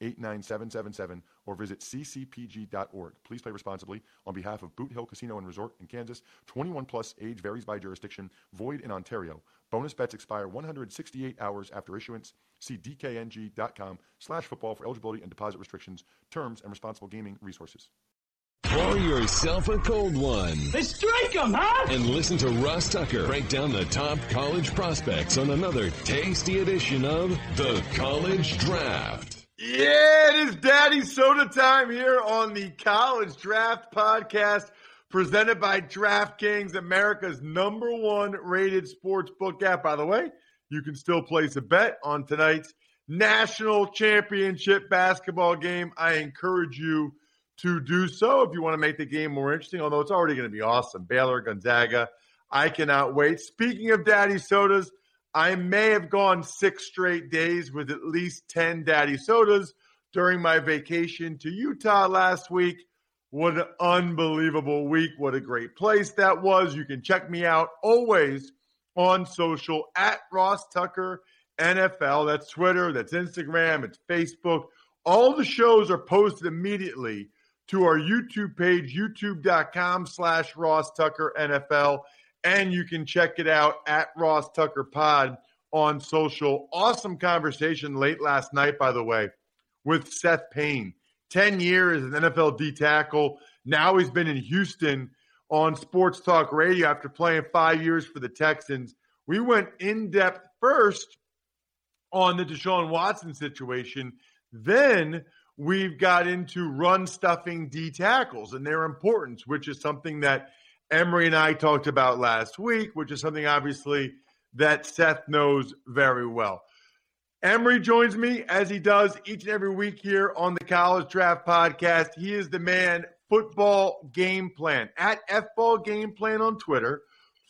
89777 or visit ccpg.org. Please play responsibly on behalf of Boot Hill Casino and Resort in Kansas. 21 plus age varies by jurisdiction. Void in Ontario. Bonus bets expire 168 hours after issuance. See dkng.com slash football for eligibility and deposit restrictions, terms, and responsible gaming resources. Pour yourself a cold one. Let's strike 'em, huh? And listen to Ross Tucker break down the top college prospects on another tasty edition of The College Draft. Yeah, it is Daddy Soda time here on the College Draft Podcast, presented by DraftKings, America's number one rated sports book app. By the way, you can still place a bet on tonight's national championship basketball game. I encourage you to do so if you want to make the game more interesting, although it's already going to be awesome. Baylor, Gonzaga. I cannot wait. Speaking of Daddy Sodas, I may have gone six straight days with at least 10 daddy sodas during my vacation to Utah last week. What an unbelievable week. What a great place that was. You can check me out always on social at Ross Tucker NFL. That's Twitter, that's Instagram, it's Facebook. All the shows are posted immediately to our YouTube page, youtube.com slash Ross Tucker NFL and you can check it out at Ross Tucker Pod on social. Awesome conversation late last night, by the way, with Seth Payne. 10 years as an NFL D tackle. Now he's been in Houston on Sports Talk Radio after playing five years for the Texans. We went in depth first on the Deshaun Watson situation. Then we've got into run stuffing D tackles and their importance, which is something that Emory and I talked about last week, which is something obviously that Seth knows very well. Emory joins me as he does each and every week here on the College Draft Podcast. He is the man, football game plan at FBall Game Plan on Twitter,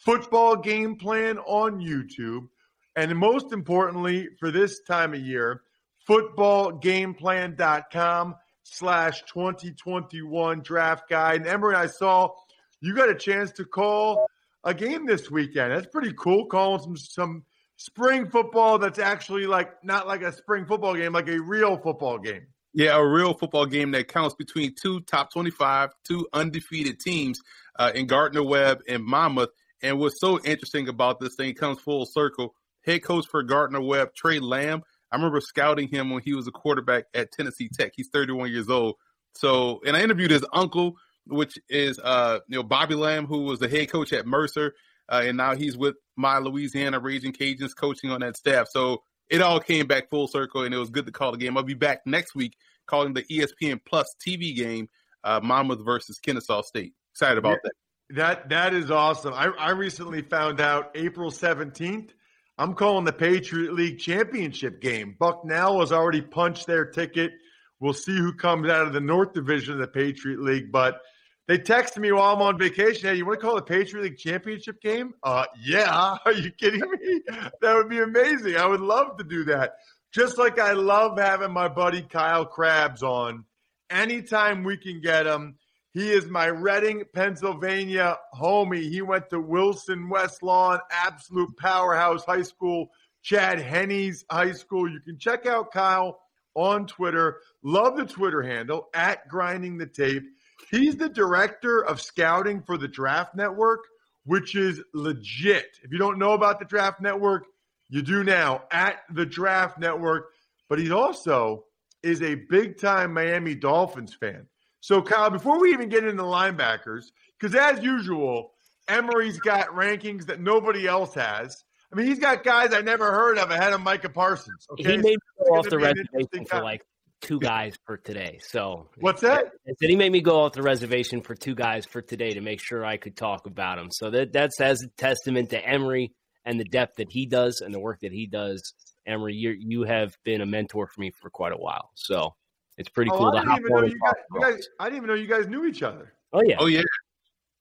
football game plan on YouTube, and most importantly for this time of year, footballgameplan.com slash 2021 draft guide. And Emory, I saw – you got a chance to call a game this weekend. That's pretty cool. Calling some some spring football that's actually like not like a spring football game, like a real football game. Yeah, a real football game that counts between two top 25, two undefeated teams uh, in Gardner Webb and Monmouth. And what's so interesting about this thing comes full circle. Head coach for Gardner Webb, Tre Lamb. I remember scouting him when he was a quarterback at Tennessee Tech. He's 31 years old. So, and I interviewed his uncle, which is uh, you know Bobby Lamb, who was the head coach at Mercer, uh, and now he's with my Louisiana Raging Cajuns, coaching on that staff. So it all came back full circle, and it was good to call the game. I'll be back next week calling the ESPN Plus TV game, uh, Monmouth versus Kennesaw State. Excited about yeah, that. That that is awesome. I, I recently found out April seventeenth. I'm calling the Patriot League championship game. Bucknell has already punched their ticket. We'll see who comes out of the North Division of the Patriot League, but they texted me while I'm on vacation. Hey, you want to call the Patriot League championship game? Uh, yeah. Are you kidding me? That would be amazing. I would love to do that. Just like I love having my buddy Kyle Crabbs on. Anytime we can get him, he is my Reading, Pennsylvania homie. He went to Wilson West Lawn, absolute powerhouse high school, Chad Henne's high school. You can check out Kyle on Twitter. Love the Twitter handle at grinding the tape. He's the director of scouting for the Draft Network, which is legit. If you don't know about the Draft Network, you do now at the Draft Network. But he also is a big time Miami Dolphins fan. So, Kyle, before we even get into linebackers, because as usual, Emory's got rankings that nobody else has. I mean, he's got guys I never heard of ahead of Micah Parsons. Okay? He made go off the reservation for like two guys for today. So what's that? Did he made me go off the reservation for two guys for today to make sure I could talk about him. So that that's as a testament to Emory and the depth that he does and the work that he does. Emory, you you have been a mentor for me for quite a while. So it's pretty oh, cool I to hop on. You guys, you guys, I didn't even know you guys knew each other. Oh yeah. Oh yeah.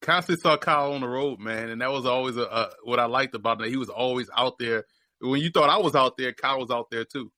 Constantly saw Kyle on the road, man, and that was always a, a what I liked about it. He was always out there. When you thought I was out there, Kyle was out there too.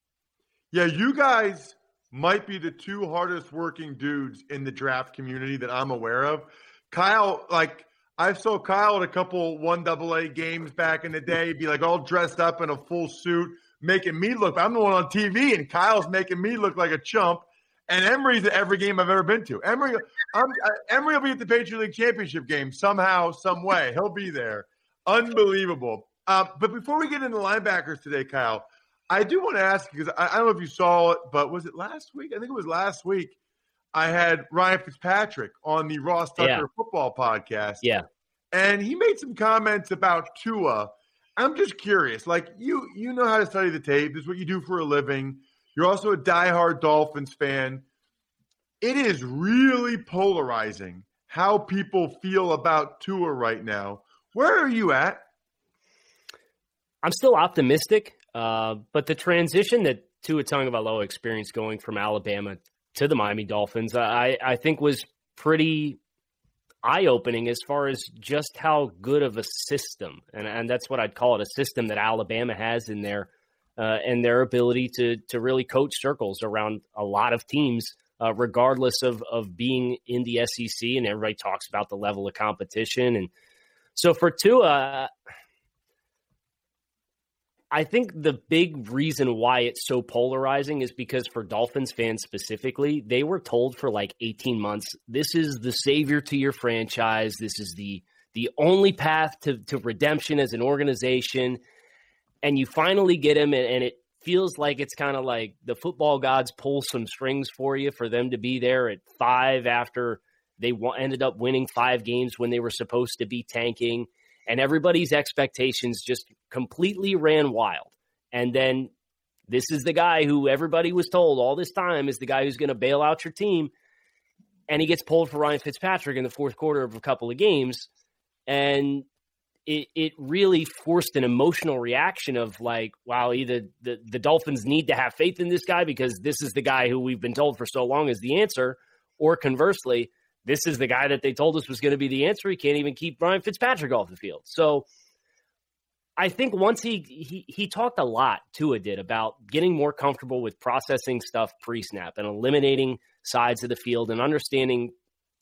Yeah, you guys might be the two hardest working dudes in the draft community that I'm aware of. Kyle, like I saw Kyle at a couple one double A games back in the day, be like all dressed up in a full suit, making me look. I'm the one on TV, and Kyle's making me look like a chump. And Emory's at every game I've ever been to. Emory, I'm, will be at the Patriot League championship game somehow, some way. He'll be there. Unbelievable. Uh, but before we get into linebackers today, Kyle, I do want to ask because I, I, don't know if you saw it, but was it last week? I think it was last week. I had Ryan Fitzpatrick on the Ross Tucker yeah. football podcast. Yeah. And he made some comments about Tua. I'm just curious. Like you you know how to study the tape. This is what you do for a living. You're also a diehard Dolphins fan. It is really polarizing how people feel about Tua right now. Where are you at? I'm still optimistic, uh, but the transition that Tua Tagovailoa experienced going from Alabama to the Miami Dolphins, I, I think was pretty eye opening as far as just how good of a system, and, and that's what I'd call it a system that Alabama has in there uh, and their ability to to really coach circles around a lot of teams, uh, regardless of of being in the SEC. And everybody talks about the level of competition, and so for Tua. I think the big reason why it's so polarizing is because for Dolphins fans specifically, they were told for like 18 months, this is the savior to your franchise. This is the the only path to, to redemption as an organization and you finally get him, and, and it feels like it's kind of like the football gods pull some strings for you for them to be there at five after they w- ended up winning five games when they were supposed to be tanking, and everybody's expectations just completely ran wild. And then this is the guy who everybody was told all this time is the guy who's going to bail out your team. And he gets pulled for Ryan Fitzpatrick in the fourth quarter of a couple of games. And it, it really forced an emotional reaction of like, wow, either the, the Dolphins need to have faith in this guy because this is the guy who we've been told for so long is the answer, or conversely, this is the guy that they told us was going to be the answer. He can't even keep Ryan Fitzpatrick off the field. So I think once he he he talked a lot, Tua did about getting more comfortable with processing stuff pre-snap and eliminating sides of the field and understanding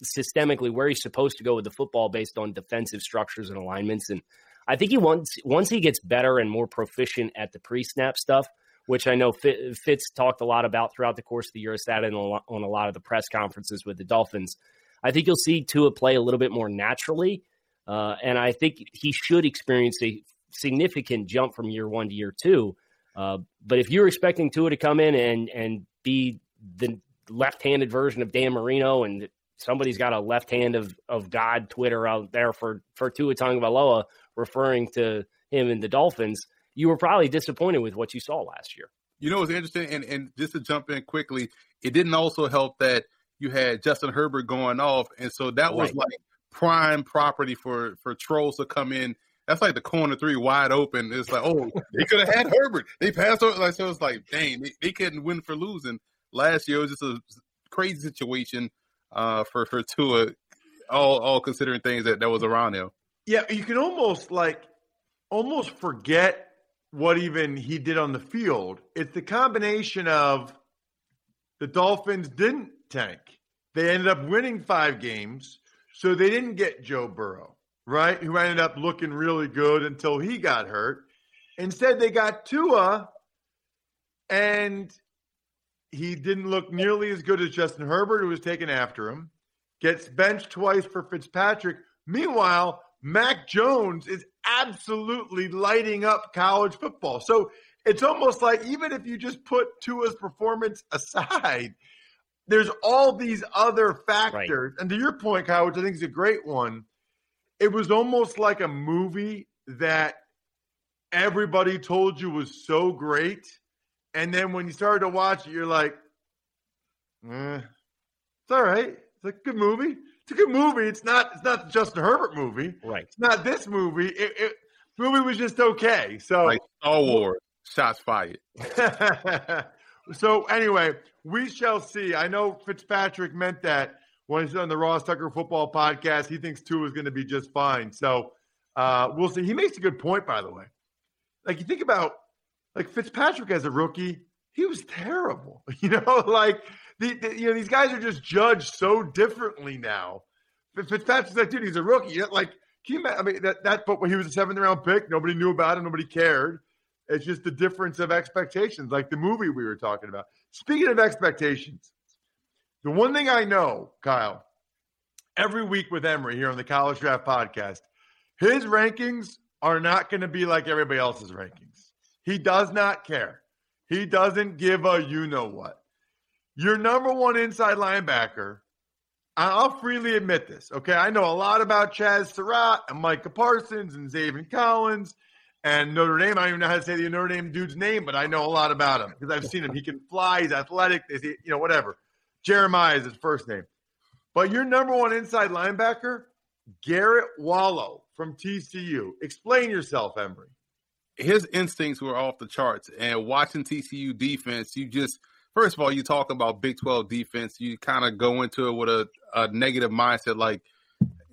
systemically where he's supposed to go with the football based on defensive structures and alignments. And I think he once once he gets better and more proficient at the pre snap stuff, which I know Fitz talked a lot about throughout the course of the year, sat in on a lot of the press conferences with the Dolphins. I think you'll see Tua play a little bit more naturally, uh, and I think he should experience a significant jump from year one to year two. Uh, but if you're expecting Tua to come in and and be the left-handed version of Dan Marino and somebody's got a left hand of, of God Twitter out there for, for Tua Tagovailoa referring to him and the Dolphins, you were probably disappointed with what you saw last year. You know it's interesting, and, and just to jump in quickly, it didn't also help that you had Justin Herbert going off, and so that was right. like prime property for for trolls to come in. That's like the corner three wide open. It's like, oh, they could have had Herbert. They passed over. Like so, it's like, dang, they, they couldn't win for losing last year. It was just a crazy situation uh, for for Tua, all all considering things that that was around him. Yeah, you can almost like almost forget what even he did on the field. It's the combination of the Dolphins didn't tank. They ended up winning five games, so they didn't get Joe Burrow, right? Who ended up looking really good until he got hurt. Instead, they got Tua, and he didn't look nearly as good as Justin Herbert, who was taken after him. Gets benched twice for Fitzpatrick. Meanwhile, Mac Jones is absolutely lighting up college football. So it's almost like even if you just put Tua's performance aside, there's all these other factors. Right. And to your point, Kyle, which I think is a great one, it was almost like a movie that everybody told you was so great. And then when you started to watch it, you're like, eh, it's all right. It's a good movie. It's a good movie. It's not. It's not the Justin Herbert movie. Right. It's not this movie. It, it movie was just okay. So like Star Wars, shots fired. so anyway, we shall see. I know Fitzpatrick meant that when he's on the Ross Tucker Football Podcast. He thinks Tua is going to be just fine. So uh, we'll see. He makes a good point, by the way. Like you think about like Fitzpatrick as a rookie, he was terrible. You know, like the, the, you know these guys are just judged so differently now. Fitzpatrick's like, dude, he's a rookie. Like, can you? I mean, that that but when he was a seventh round pick, nobody knew about him, nobody cared. It's just the difference of expectations, like the movie we were talking about. Speaking of expectations, the one thing I know, Kyle, every week with Emory here on the College Draft Podcast, his rankings are not going to be like everybody else's rankings. He does not care. He doesn't give a you know what. Your number one inside linebacker, I'll freely admit this. Okay. I know a lot about Chazz Surratt and Micah Parsons and Zaven Collins and Notre Dame. I don't even know how to say the Notre Dame dude's name, but I know a lot about him because I've seen him. He can fly, he's athletic, you know, whatever. Jeremiah is his first name. But your number one inside linebacker, Garret Wallow from TCU. Explain yourself, Emory. His instincts were off the charts. And watching TCU defense, you just first of all, you talk about Big 12 defense, you kind of go into it with a, a negative mindset like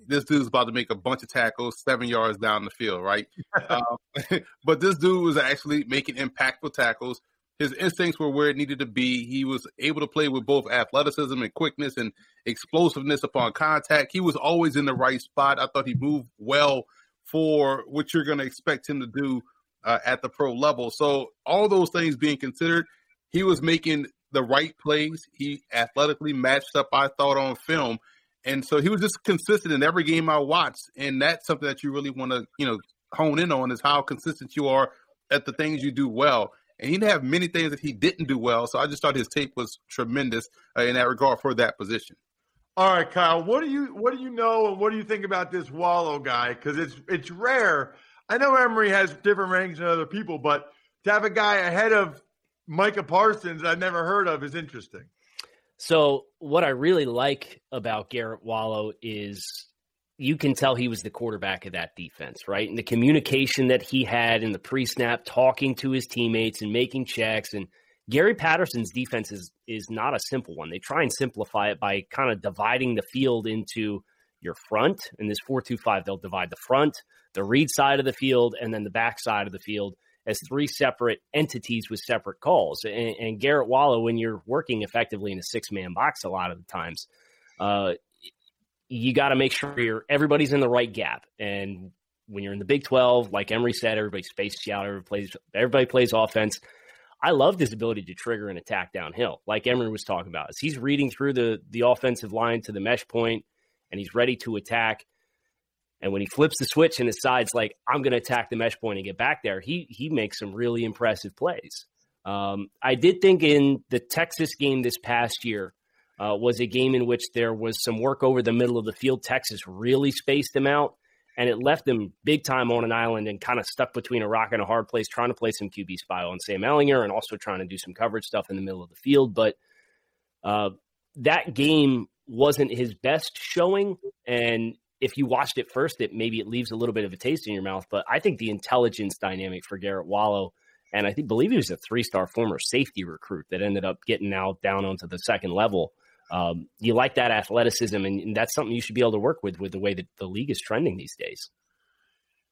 this dude's about to make a bunch of tackles seven yards down the field, right? uh, but this dude was actually making impactful tackles. His instincts were where it needed to be. He was able to play with both athleticism and quickness and explosiveness upon contact. He was always in the right spot. I thought he moved well for what you're going to expect him to do uh, at the pro level. So, all those things being considered, he was making the right plays. He athletically matched up, I thought, on film. And so he was just consistent in every game I watched. And that's something that you really want to, you know, hone in on is how consistent you are at the things you do well and he didn't have many things that he didn't do well. So I just thought his tape was tremendous uh, in that regard for that position. All right, Kyle. What do you what do you know and what do you think about this Wallow guy? Because it's it's rare. I know Emory has different rankings than other people, but to have a guy ahead of Micah Parsons I've never heard of is interesting. So what I really like about Garret Wallow is you can tell he was the quarterback of that defense, right? And the communication that he had in the pre snap, talking to his teammates and making checks. And Gary Patterson's defense is, is not a simple one. They try and simplify it by kind of dividing the field into your front. In this 4 2 5, they'll divide the front, the read side of the field, and then the back side of the field as three separate entities with separate calls. And, and Garret Wallow, when you're working effectively in a six man box a lot of the times, uh, you got to make sure you're everybody's in the right gap. And when you're in the Big 12, like Emory said, everybody spaces out, everybody plays, everybody plays offense. I loved his ability to trigger an attack downhill, like Emory was talking about. As he's reading through the the offensive line to the mesh point, and he's ready to attack. And when he flips the switch and decides, like, I'm going to attack the mesh point and get back there, he he makes some really impressive plays. Um, I did think in the Texas game this past year, uh, was a game in which there was some work over the middle of the field. Texas really spaced them out, and it left them big time on an island and kind of stuck between a rock and a hard place, trying to play some QB spy on Sam Ehlinger and also trying to do some coverage stuff in the middle of the field. But uh, that game wasn't his best showing, and if you watched it first, it maybe it leaves a little bit of a taste in your mouth. But I think the intelligence dynamic for Garret Wallow and I think believe he was a three star former safety recruit that ended up getting now down onto the second level um, you like that athleticism, and, and that's something you should be able to work with with the way that the league is trending these days.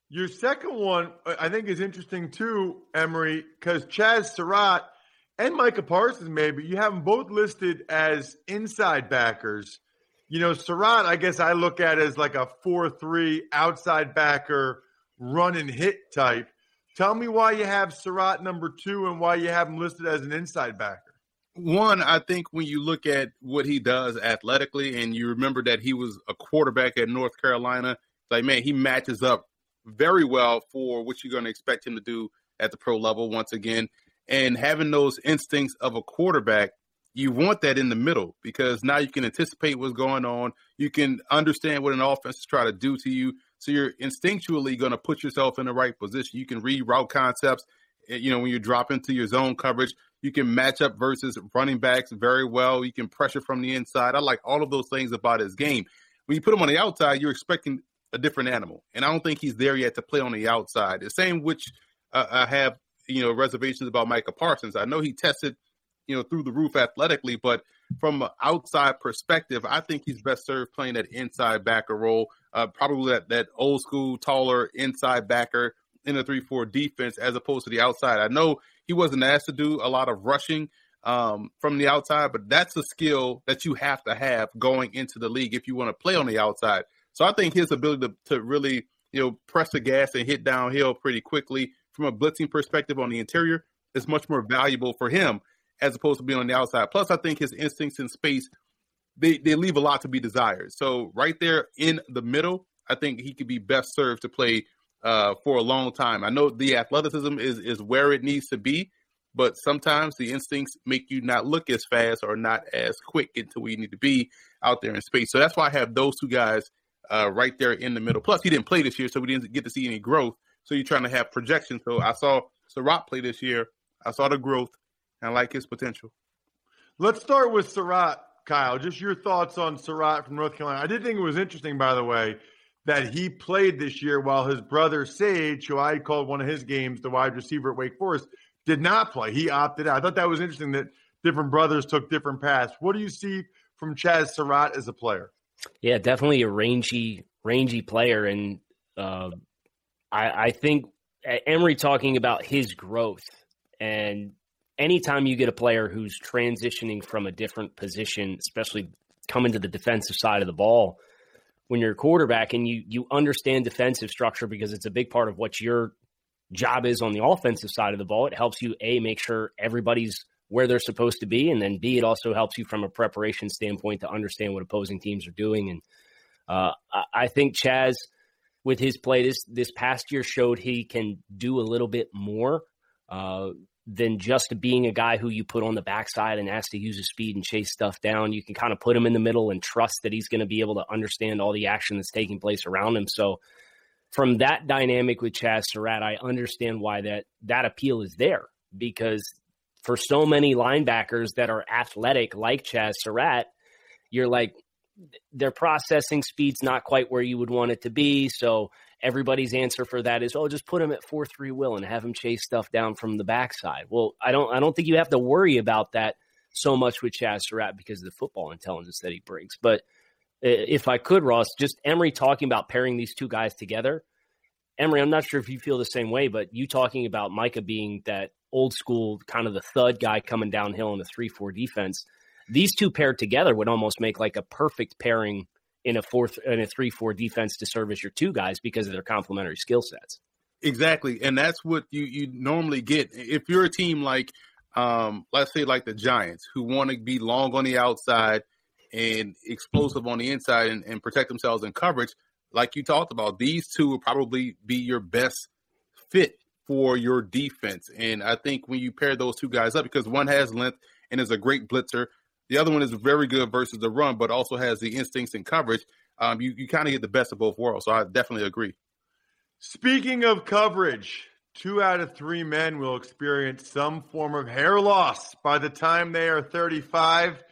Your second one, I think, is interesting too, Emory, because Chazz Surratt and Micah Parsons, maybe you have them both listed as inside backers. You know, Surratt, I guess I look at as like a 4 3 outside backer, run and hit type. Tell me why you have Surratt number two and why you have him listed as an inside backer one, I think when you look at what he does athletically, and you remember that he was a quarterback at North Carolina, like man, he matches up very well for what you're going to expect him to do at the pro level once again. And having those instincts of a quarterback, you want that in the middle because now you can anticipate what's going on. You can understand what an offense is trying to do to you. So you're instinctually going to put yourself in the right position. You can read route concepts. Eh, you know, when you drop into your zone coverage, you can match up versus running backs very well. You can pressure from the inside. I like all of those things about his game. When you put him on the outside, you're expecting a different animal, and I don't think he's there yet to play on the outside. The same which uh, I have, you know, reservations about Micah Parsons. I know he tested, you know, through the roof athletically, but from an outside perspective, I think he's best served playing that inside backer role, uh, probably that that old school, taller inside backer in a three-four defense as opposed to the outside. I know he wasn't asked to do a lot of rushing um, from the outside, but that's a skill that you have to have going into the league if you want to play on the outside. So I think his ability to, to really, you know, press the gas and hit downhill pretty quickly from a blitzing perspective on the interior is much more valuable for him as opposed to being on the outside. Plus, I think his instincts in space they, they leave a lot to be desired. So right there in the middle, I think he could be best served to play uh, for a long time. I know the athleticism is is where it needs to be, but sometimes the instincts make you not look as fast or not as quick where you need to be out there in space. So that's why I have those two guys uh, right there in the middle. Plus, he didn't play this year, so we didn't get to see any growth. So you're trying to have projection. So I saw Surratt play this year. I saw the growth. I like his potential. Let's start with Surratt, Kyle. Just your thoughts on Surratt from North Carolina. I did think it was interesting, by the way, that he played this year while his brother Sage, who I called one of his games, the wide receiver at Wake Forest, did not play. He opted out. I thought that was interesting that different brothers took different paths. What do you see from Chazz Surratt as a player? Yeah, definitely a rangy, rangy player, and uh, I, I think Emory talking about his growth, and anytime you get a player who's transitioning from a different position, especially coming to the defensive side of the ball, when you're a quarterback and you you understand defensive structure because it's a big part of what your job is on the offensive side of the ball. It helps you a make sure everybody's where they're supposed to be, and then B, it also helps you from a preparation standpoint to understand what opposing teams are doing. And uh, I think Chazz, with his play this this past year, showed he can do a little bit more uh, than just being a guy who you put on the backside and ask to use his speed and chase stuff down. You can kind of put him in the middle and trust that he's going to be able to understand all the action that's taking place around him. So. From that dynamic with Chazz Surratt, I understand why that that appeal is there because for so many linebackers that are athletic like Chazz Surratt, you're like their processing speed's not quite where you would want it to be. So everybody's answer for that is, oh, just put him at four three will and have him chase stuff down from the backside. Well, I don't I don't think you have to worry about that so much with Chazz Surratt because of the football intelligence that he brings. But uh, if I could, Ross, just Emory talking about pairing these two guys together. Emory, I'm not sure if you feel the same way, but you talking about Micah being that old school kind of the thud guy coming downhill in the three four defense. These two paired together would almost make like a perfect pairing in a fourth in a three four defense to serve as your two guys because of their complementary skill sets. Exactly, and that's what you you normally get if you're a team like um, let's say like the Giants who want to be long on the outside and explosive on the inside and, and protect themselves in coverage. Like you talked about, these two will probably be your best fit for your defense. And I think when you pair those two guys up, because one has length and is a great blitzer, the other one is very good versus the run, but also has the instincts and coverage. Um, you you kind of get the best of both worlds. So I definitely agree. Speaking of coverage, two out of three men will experience some form of hair loss by the time they are 35.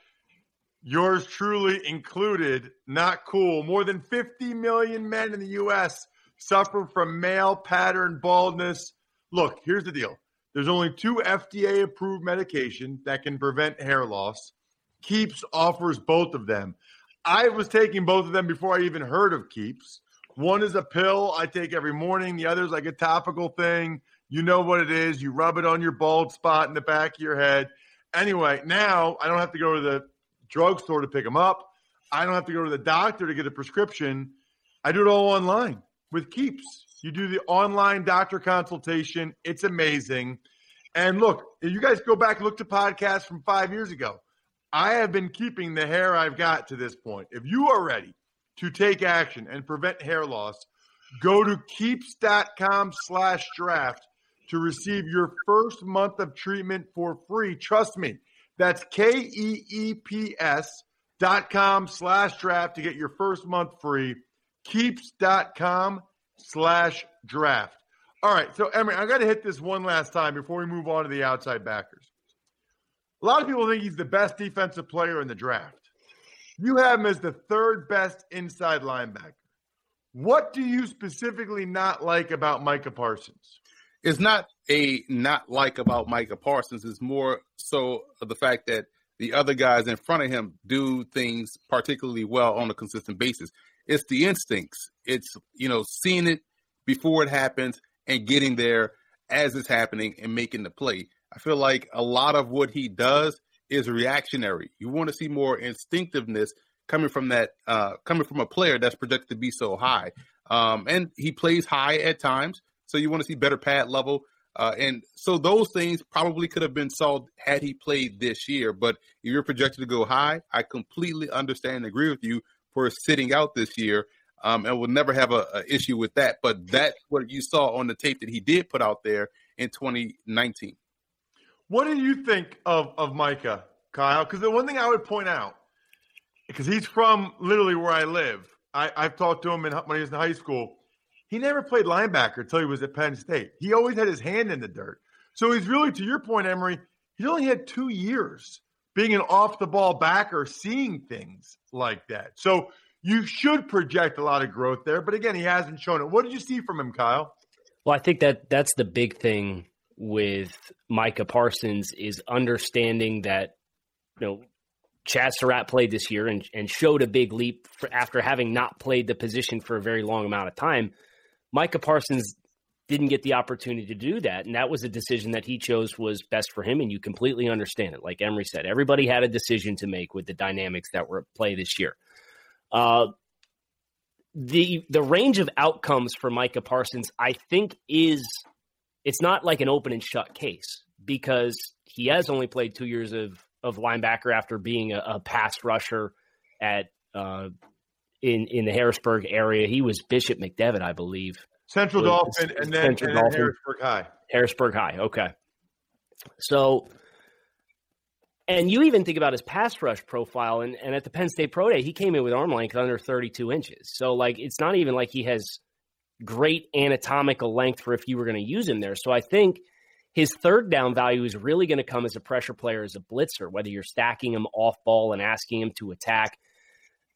Yours truly included. Not cool. More than 50 million men in the U.S. suffer from male pattern baldness look, here's the deal. There's only two FDA approved medications that can prevent hair loss. Keeps offers both of them. I was taking both of them before I even heard of Keeps. One is a pill I take every morning, the other is like a topical thing. You know what it is. You rub it on your bald spot in the back of your head. Anyway, now I don't have to go to the drugstore to pick them up. I don't have to go to the doctor to get a prescription. I do it all online with Keeps. You do the online doctor consultation. It's amazing. And look, you guys go back look to podcasts from five years ago. I have been keeping the hair I've got to this point. If you are ready to take action and prevent hair loss, go to keeps.com slash draft to receive your first month of treatment for free. Trust me, that's K-E-E-P-S dot com slash draft to get your first month free. keeps.com slash draft. All right, so Emory, I got to hit this one last time before we move on to the outside backers. A lot of people think he's the best defensive player in the draft. You have him as the third best inside linebacker. What do you specifically not like about Micah Parsons? It's not a not like about Micah Parsons. It's more so the fact that the other guys in front of him do things particularly well on a consistent basis. It's the instincts. It's you know seeing it before it happens and getting there as it's happening and making the play. I feel like a lot of what he does is reactionary. You want to see more instinctiveness coming from that, uh, coming from a player that's projected to be so high. Um, and he plays high at times, so you want to see better pad level. Uh, and so those things probably could have been solved had he played this year. But if you're projected to go high, I completely understand and agree with you for sitting out this year. Um, and will never have a, issue with that. But that's what you saw on the tape that he did put out there in 2019. What do you think of of Micah, Kyle? Because the one thing I would point out, because he's from literally where I live. I, I've talked to him in, when he was in high school. He never played linebacker until he was at Penn State. He always had his hand in the dirt. So he's really, to your point, Emory, he only had two years being an off the ball backer, seeing things like that. So you should project a lot of growth there. But again, he hasn't shown it. What did you see from him, Kyle? Well, I think that that's the big thing with Micah Parsons is understanding that you know Chazz Surratt played this year and, and showed a big leap after having not played the position for a very long amount of time. Micah Parsons didn't get the opportunity to do that, and that was a decision that he chose was best for him. And you completely understand it. Like Emory said, everybody had a decision to make with the dynamics that were at play this year. Uh, the the range of outcomes for Micah Parsons, I think, is it's not like an open and shut case because he has only played two years of of linebacker after being a, a pass rusher at uh, in in the Harrisburg area. He was Bishop McDevitt, I believe. Central Dauphin, and then, Central and then Harrisburg High. Harrisburg High. Okay. So and you even think about his pass rush profile, and, and at the Penn State Pro Day, he came in with arm length under 32 inches. So, like, it's not even like he has great anatomical length for if you were going to use him there. So, I think his third down value is really going to come as a pressure player, as a blitzer, whether you're stacking him off ball and asking him to attack.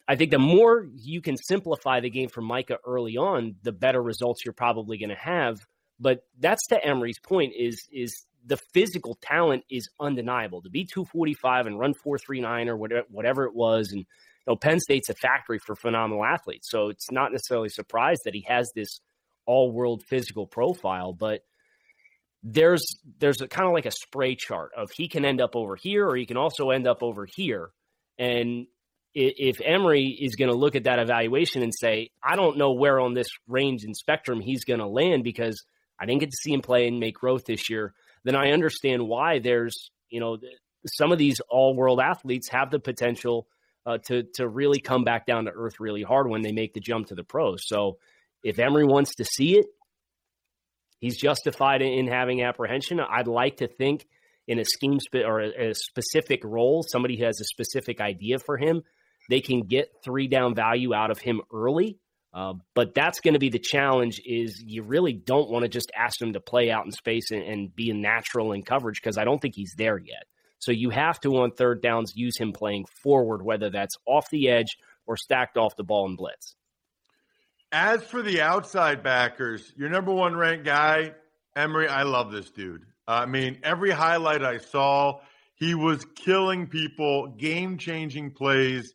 I think the more you can simplify the game for Micah early on, the better results you're probably going to have. But that's to Emory's point is is the physical talent is undeniable. To be 245 and run 439 or whatever, whatever it was, and know, Penn State's a factory for phenomenal athletes. So it's not necessarily surprised that he has this all-world physical profile, but there's there's a kind of like a spray chart of he can end up over here or he can also end up over here. And if Emory is going to look at that evaluation and say, I don't know where on this range and spectrum he's going to land because I didn't get to see him play and make growth this year then I understand why there's, you know, some of these all world athletes have the potential uh, to to really come back down to earth really hard when they make the jump to the pros. So if Emory wants to see it, he's justified in having apprehension. I'd like to think in a scheme spe- or a, a specific role, somebody who has a specific idea for him, they can get three down value out of him early uh, but that's going to be the challenge is you really don't want to just ask him to play out in space and, and be a natural in coverage because I don't think he's there yet. So you have to on third downs use him playing forward, whether that's off the edge or stacked off the ball and blitz. As for the outside backers, your number one ranked guy, Emory, I love this dude. I mean, every highlight I saw, he was killing people, game changing plays.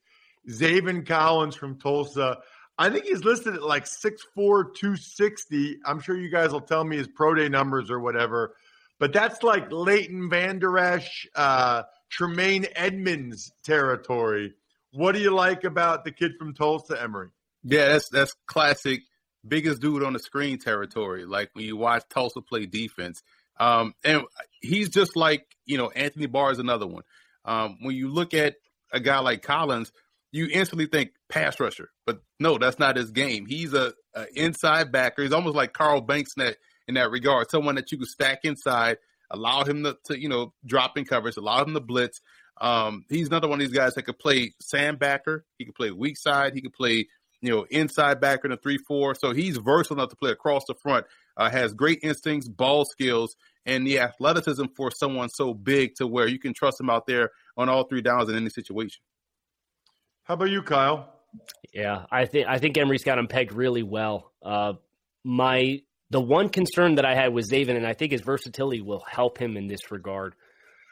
Zaven Collins from Tulsa. I think he's listed at like 6'4, 260. I'm sure you guys will tell me his pro day numbers or whatever. But that's like Leighton Vander Esch, uh, Tremaine Edmunds territory. What do you like about the kid from Tulsa, Emory? Yeah, that's that's classic biggest dude on the screen territory. Like when you watch Tulsa play defense. Um, and he's just like, you know, Anthony Barr is another one. Um, when you look at a guy like Collins, you instantly think pass rusher, but no, that's not his game. He's a, a, inside backer. He's almost like Carl Banks that in that regard. Someone that you can stack inside, allow him to, to you know drop in coverage, allow him to blitz. Um, he's another one of these guys that could play Sam backer. He could play weak side. He could play you know, inside backer in a three-four. So he's versatile enough to play across the front. Uh, has great instincts, ball skills, and the athleticism for someone so big to where you can trust him out there on all three downs in any situation. How about you, Kyle? Yeah, I think I think Emory's got him pegged really well. Uh, my the one concern that I had with Zaven, and I think his versatility will help him in this regard,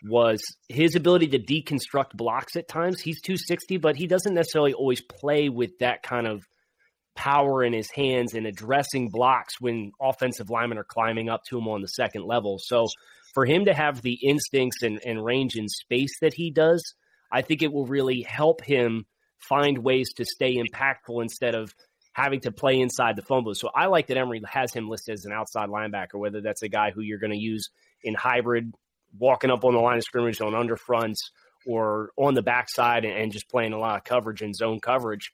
was his ability to deconstruct blocks at times. He's 260, but he doesn't necessarily always play with that kind of power in his hands and addressing blocks when offensive linemen are climbing up to him on the second level. So for him to have the instincts and, and range in space that he does, I think it will really help him find ways to stay impactful instead of having to play inside the phone booth. So I like that Emory has him listed as an outside linebacker, whether that's a guy who you're going to use in hybrid, walking up on the line of scrimmage on under fronts or on the backside and just playing a lot of coverage and zone coverage.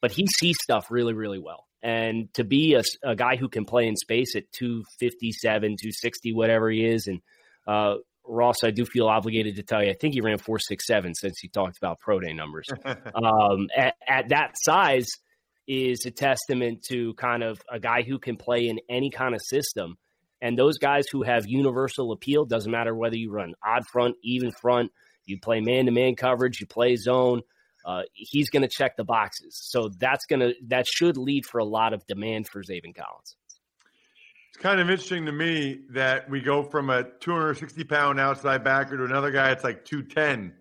But he sees stuff really, really well. And to be a, a guy who can play in space at 257, 260, whatever he is, and uh, Ross, I do feel obligated to tell you, I think he ran 467 since he talked about pro day numbers. um, at, at, that size is a testament to kind of a guy who can play in any kind of system. And those guys who have universal appeal, doesn't matter whether you run odd front, even front, you play man to man coverage, you play zone, uh, he's going to check the boxes. So that's going to, that should lead for a lot of demand for Zaven Collins It's kind of interesting to me that we go from a 260 pound outside backer to another guy that's like 210.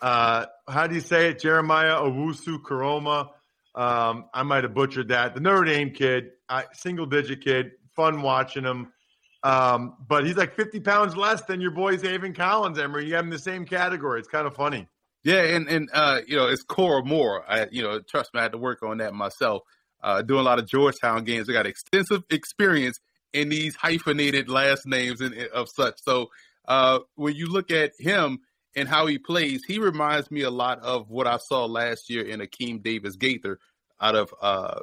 Uh, how do you say it? Jeremiah Owusu Koramoah. Um, I might have butchered that. The Notre Dame kid, single digit kid, fun watching him. Um, but he's like 50 pounds less than your boy Zaven Collins, Emory. You have him in the same category. It's kind of funny. Yeah, and and uh, you know, it's Koramoah. I you know, trust me, I had to work on that myself. Uh, doing a lot of Georgetown games. I got extensive experience in these hyphenated last names and of such. So uh, when you look at him and how he plays, he reminds me a lot of what I saw last year in Akeem Davis Gaither out of uh,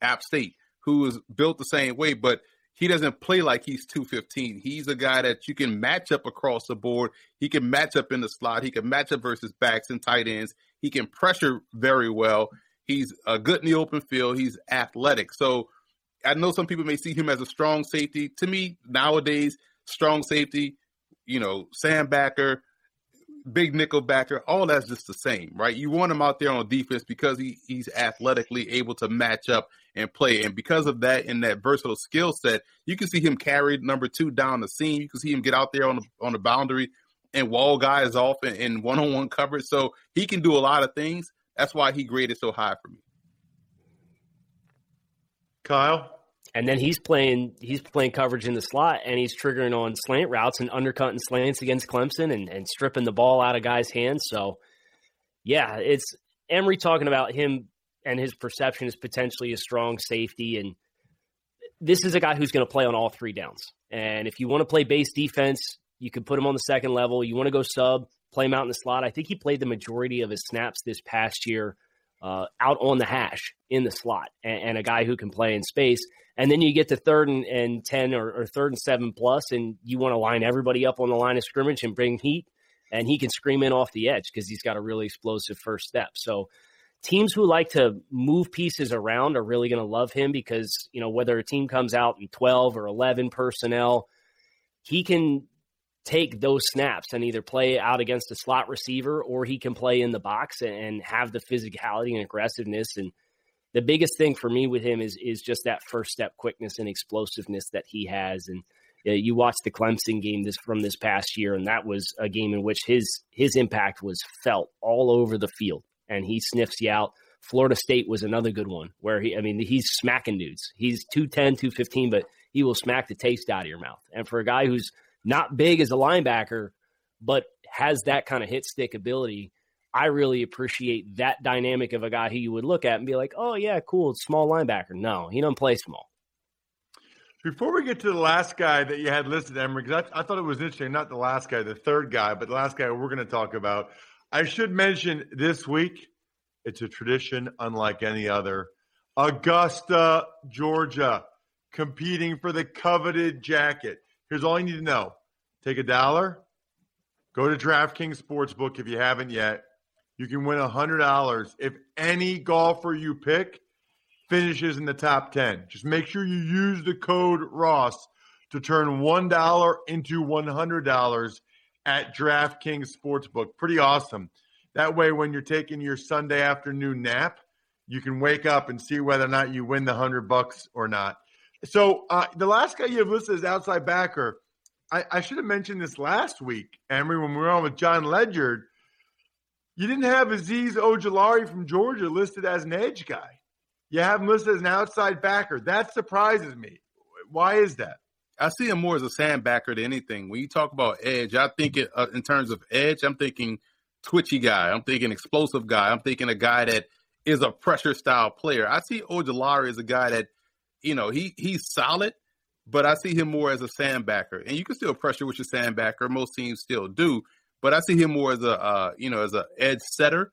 App State, who was built the same way, but he doesn't play like he's 215. He's a guy that you can match up across the board. He can match up in the slot. He can match up versus backs and tight ends. He can pressure very well. He's good in the open field. He's athletic. So I know some people may see him as a strong safety. To me, nowadays, strong safety, you know, Sam backer, big nickel backer, all that's just the same, right? You want him out there on defense because he, he's athletically able to match up and play. And because of that and that versatile skill set, you can see him carry number two down the seam. You can see him get out there on the on the boundary and wall guys off in one on one coverage. So he can do a lot of things. That's why he graded so high for me. Kyle. And then he's playing he's playing coverage in the slot and he's triggering on slant routes and undercutting slants against Clemson and, and stripping the ball out of guys' hands. So yeah, it's Emory talking about him and his perception is potentially a strong safety and this is a guy who's going to play on all three downs. And if you want to play base defense, you could put him on the second level. You want to go sub, play him out in the slot. I think he played the majority of his snaps this past year uh, out on the hash in the slot and, and, a guy who can play in space. And then you get to third and, and 10 or, or, third and seven plus, and you want to line everybody up on the line of scrimmage and bring heat. And he can scream in off the edge because he's got a really explosive first step. So teams who like to move pieces around are really going to love him because, you know, whether a team comes out in 12 or 11 personnel, he can take those snaps and either play out against a slot receiver or he can play in the box and have the physicality and aggressiveness. And the biggest thing for me with him is is just that first step quickness and explosiveness that he has. And uh, you watched the Clemson game this from this past year, and that was a game in which his his impact was felt all over the field, and he sniffs you out. Florida State was another good one where he, I mean, he's smacking dudes. He's 210, 215, but he will smack the taste out of your mouth. And for a guy who's not big as a linebacker, but has that kind of hit stick ability. I really appreciate that dynamic of a guy who you would look at and be like, oh, yeah, cool, small linebacker. No, he doesn't play small. Before we get to the last guy that you had listed, Emory, because I, I, thought it was interesting, not the last guy, the third guy, but the last guy we're going to talk about. I should mention this week, it's a tradition unlike any other. Augusta, Georgia, competing for the coveted jacket. Here's all you need to know take a dollar, go to DraftKings Sportsbook if you haven't yet. You can win $100 if any golfer you pick finishes in the top 10. Just make sure you use the code Ross to turn $1 into $100 at DraftKings Sportsbook. Pretty awesome. That way, when you're taking your Sunday afternoon nap, you can wake up and see whether or not you win the 100 bucks or not. So, uh, the last guy you have listed is outside backer, I, I should have mentioned this last week, Emory, when we were on with Jon Ledyard. You didn't have Azeez Ojulari from Georgia listed as an edge guy. You have him listed as an outside backer. That surprises me. Why is that? I see him more as a Sam backer than anything. When you talk about edge, I think it, uh, in terms of edge, I'm thinking twitchy guy. I'm thinking explosive guy. I'm thinking a guy that is a pressure style player. I see Ojulari as a guy that, you know, he he's solid, but I see him more as a Sam backer. And you can still pressure with your Sam backer. Most teams still do, but I see him more as a uh, you know as a edge setter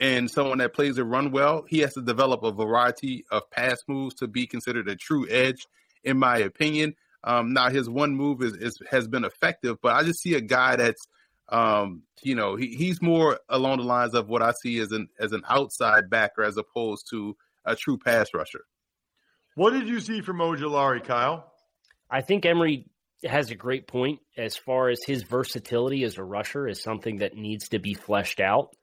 and someone that plays the run well. He has to develop a variety of pass moves to be considered a true edge, in my opinion. Um, now his one move is, is has been effective, but I just see a guy that's um, you know he, he's more along the lines of what I see as an as an outside backer as opposed to a true pass rusher. What did you see from Ojulari, Kyle? I think Emory has a great point as far as his versatility as a rusher is something that needs to be fleshed out.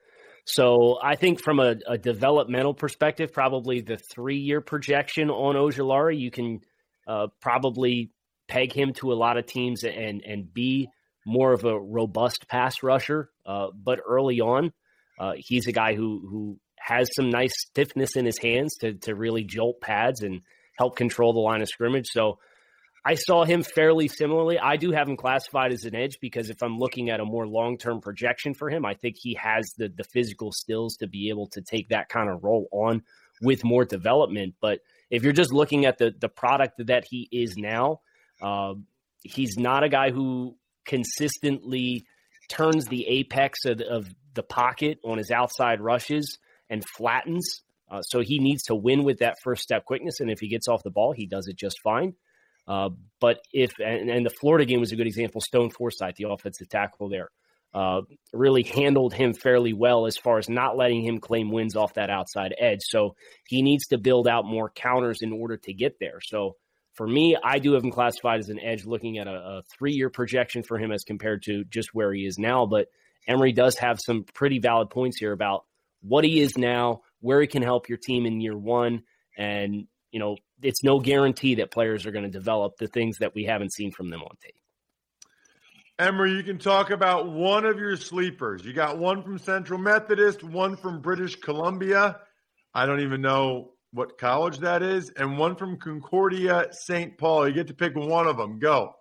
So I think from a, a developmental perspective, probably the three year projection on Ojulari, you can uh, probably peg him to a lot of teams and and be more of a robust pass rusher. Uh, but early on, uh, he's a guy who who has some nice stiffness in his hands to to really jolt pads and help control the line of scrimmage. So I saw him fairly similarly. I do have him classified as an edge because if I'm looking at a more long term projection for him, I think he has the the physical skills to be able to take that kind of role on with more development. But if you're just looking at the the product that he is now, uh, he's not a guy who consistently turns the apex of, of the pocket on his outside rushes and flattens. Uh, so he needs to win with that first step quickness, and if he gets off the ball, he does it just fine. Uh, but if and, and, the Florida game was a good example, Stone Forsythe, the offensive tackle there, uh, really handled him fairly well as far as not letting him claim wins off that outside edge. So he needs to build out more counters in order to get there. So for me, I do have him classified as an edge, looking at a, a three year projection for him as compared to just where he is now. But Emory does have some pretty valid points here about what he is now, where he can help your team in year one, and you know it's no guarantee that players are going to develop the things that we haven't seen from them on tape. Emory, you can talk about one of your sleepers. You got one from Central Methodist, one from British Columbia. I don't even know what college that is, and one from Concordia St. Paul. You get to pick one of them. Go.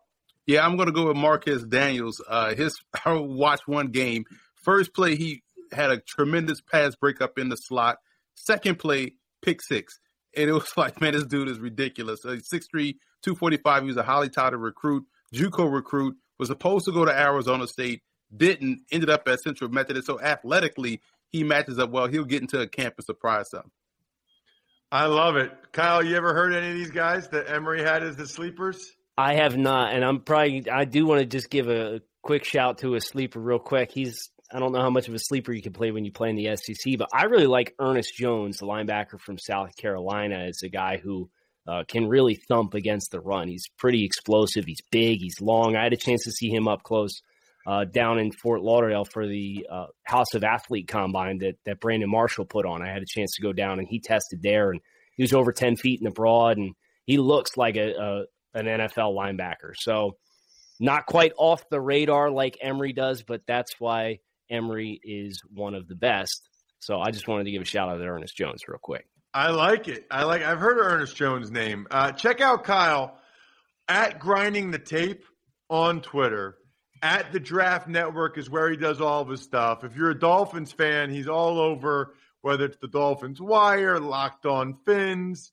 Yeah, I'm going to go with Marcus Daniels. Uh, his I watched one game. First play, he had a tremendous pass breakup in the slot. Second play, pick six. And it was like, man, this dude is ridiculous. Uh, 6'3, 245. He was a highly touted recruit, Juco recruit, was supposed to go to Arizona State, didn't, ended up at Central Methodist. So athletically, he matches up well. He'll get into a camp and surprise them. I love it. Kyle, you ever heard any of these guys that Emory had as the sleepers? I have not. And I'm probably, I do want to just give a quick shout to a sleeper real quick. He's I don't know how much of a sleeper you can play when you play in the SEC, but I really like Ernest Jones, the linebacker from South Carolina, as a guy who uh, can really thump against the run. He's pretty explosive. He's big. He's long. I had a chance to see him up close uh, down in Fort Lauderdale for the uh, House of Athlete Combine that that Brandon Marshall put on. I had a chance to go down and he tested there, and he was over ten feet in the broad, and he looks like a, a an NFL linebacker. So not quite off the radar like Emory does, but that's why Emory is one of the best. So I just wanted to give a shout out to Ernest Jones real quick. I like it. I like. I've heard Ernest Jones' name. Uh, check out Kyle at Grinding the Tape on Twitter. At the Draft Network is where he does all of his stuff. If you're a Dolphins fan, he's all over. Whether it's the Dolphins Wire, Locked On Fins.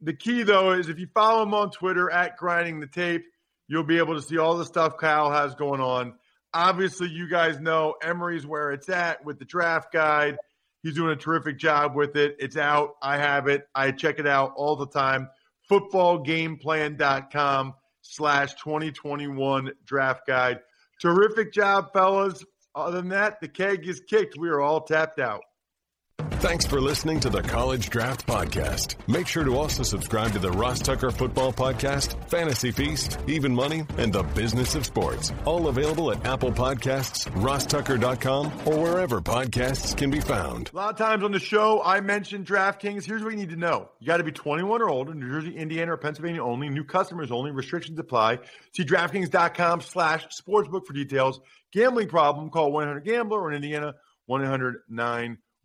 The key though is if you follow him on Twitter at Grinding the Tape, you'll be able to see all the stuff Kyle has going on. Obviously, you guys know Emory's where it's at with the draft guide. He's doing a terrific job with it. It's out. I have it. I check it out all the time. Footballgameplan.com slash 2021 draft guide. Terrific job, fellas. Other than that, the keg is kicked. We are all tapped out. Thanks for listening to the College Draft Podcast. Make sure to also subscribe to the Ross Tucker Football Podcast, Fantasy Feast, Even Money, and the Business of Sports. All available at Apple Podcasts, rosstucker.com, or wherever podcasts can be found. A lot of times on the show, I mention DraftKings. Here's what you need to know. You got to be 21 or older, New Jersey, Indiana, or Pennsylvania only. New customers only. Restrictions apply. See DraftKings.com slash sportsbook for details. Gambling problem, call 1-800-GAMBLER or in Indiana,